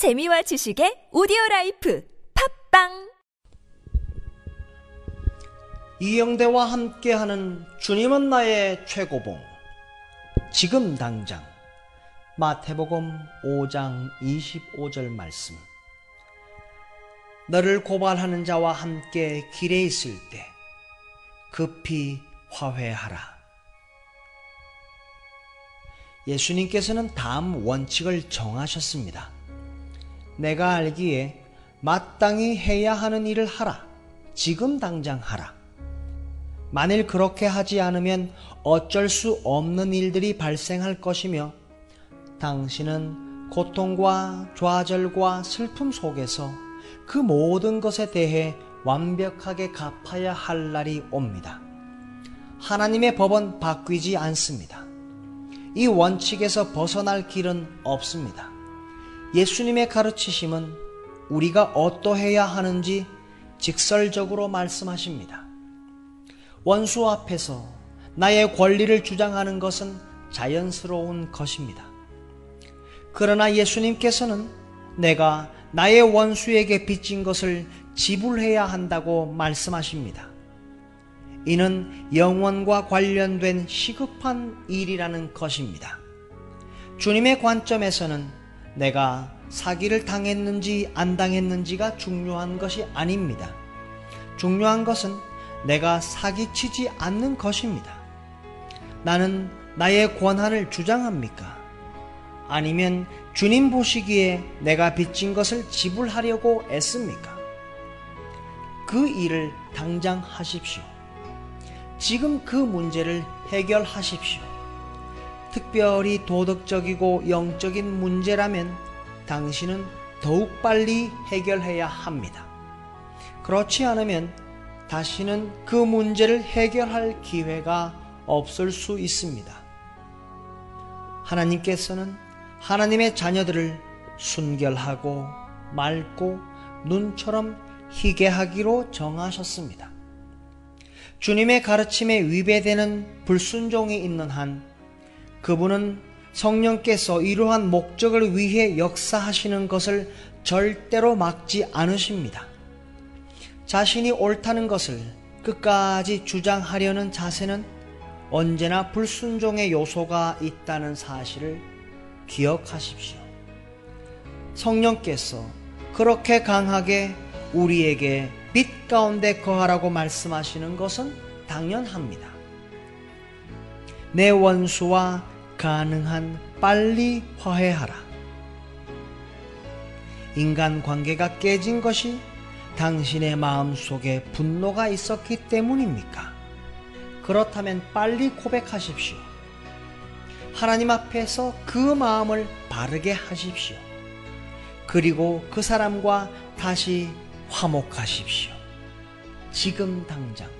재미와 지식의 오디오 라이프 팟빵! 이영대와 함께하는 주님은 나의 최고봉. 지금 당장. 마태복음 5장 25절 말씀. 너를 고발하는 자와 함께 길에 있을 때 급히 화해하라. 예수님께서는 다음 원칙을 정하셨습니다. 내가 알기에 마땅히 해야 하는 일을 하라. 지금 당장 하라. 만일 그렇게 하지 않으면 어쩔 수 없는 일들이 발생할 것이며 당신은 고통과 좌절과 슬픔 속에서 그 모든 것에 대해 완벽하게 갚아야 할 날이 옵니다. 하나님의 법은 바뀌지 않습니다. 이 원칙에서 벗어날 길은 없습니다. 예수님의 가르치심은 우리가 어떠해야 하는지 직설적으로 말씀하십니다. 원수 앞에서 나의 권리를 주장하는 것은 자연스러운 것입니다. 그러나 예수님께서는 내가 나의 원수에게 빚진 것을 지불해야 한다고 말씀하십니다. 이는 영원과 관련된 시급한 일이라는 것입니다. 주님의 관점에서는 내가 사기를 당했는지 안 당했는지가 중요한 것이 아닙니다. 중요한 것은 내가 사기치지 않는 것입니다. 나는 나의 권한을 주장합니까? 아니면 주님 보시기에 내가 빚진 것을 지불하려고 애씁니까? 그 일을 당장 하십시오. 지금 그 문제를 해결하십시오. 특별히 도덕적이고 영적인 문제라면 당신은 더욱 빨리 해결해야 합니다. 그렇지 않으면 다시는 그 문제를 해결할 기회가 없을 수 있습니다. 하나님께서는 하나님의 자녀들을 순결하고 맑고 눈처럼 희게 하기로 정하셨습니다. 주님의 가르침에 위배되는 불순종이 있는 한 그분은 성령께서 이러한 목적을 위해 역사하시는 것을 절대로 막지 않으십니다. 자신이 옳다는 것을 끝까지 주장하려는 자세는 언제나 불순종의 요소가 있다는 사실을 기억하십시오. 성령께서 그렇게 강하게 우리에게 빛 가운데 거하라고 말씀하시는 것은 당연합니다. 내 원수와 가능한 빨리 화해하라. 인간 관계가 깨진 것이 당신의 마음 속에 분노가 있었기 때문입니까? 그렇다면 빨리 고백하십시오. 하나님 앞에서 그 마음을 바르게 하십시오. 그리고 그 사람과 다시 화목하십시오. 지금 당장.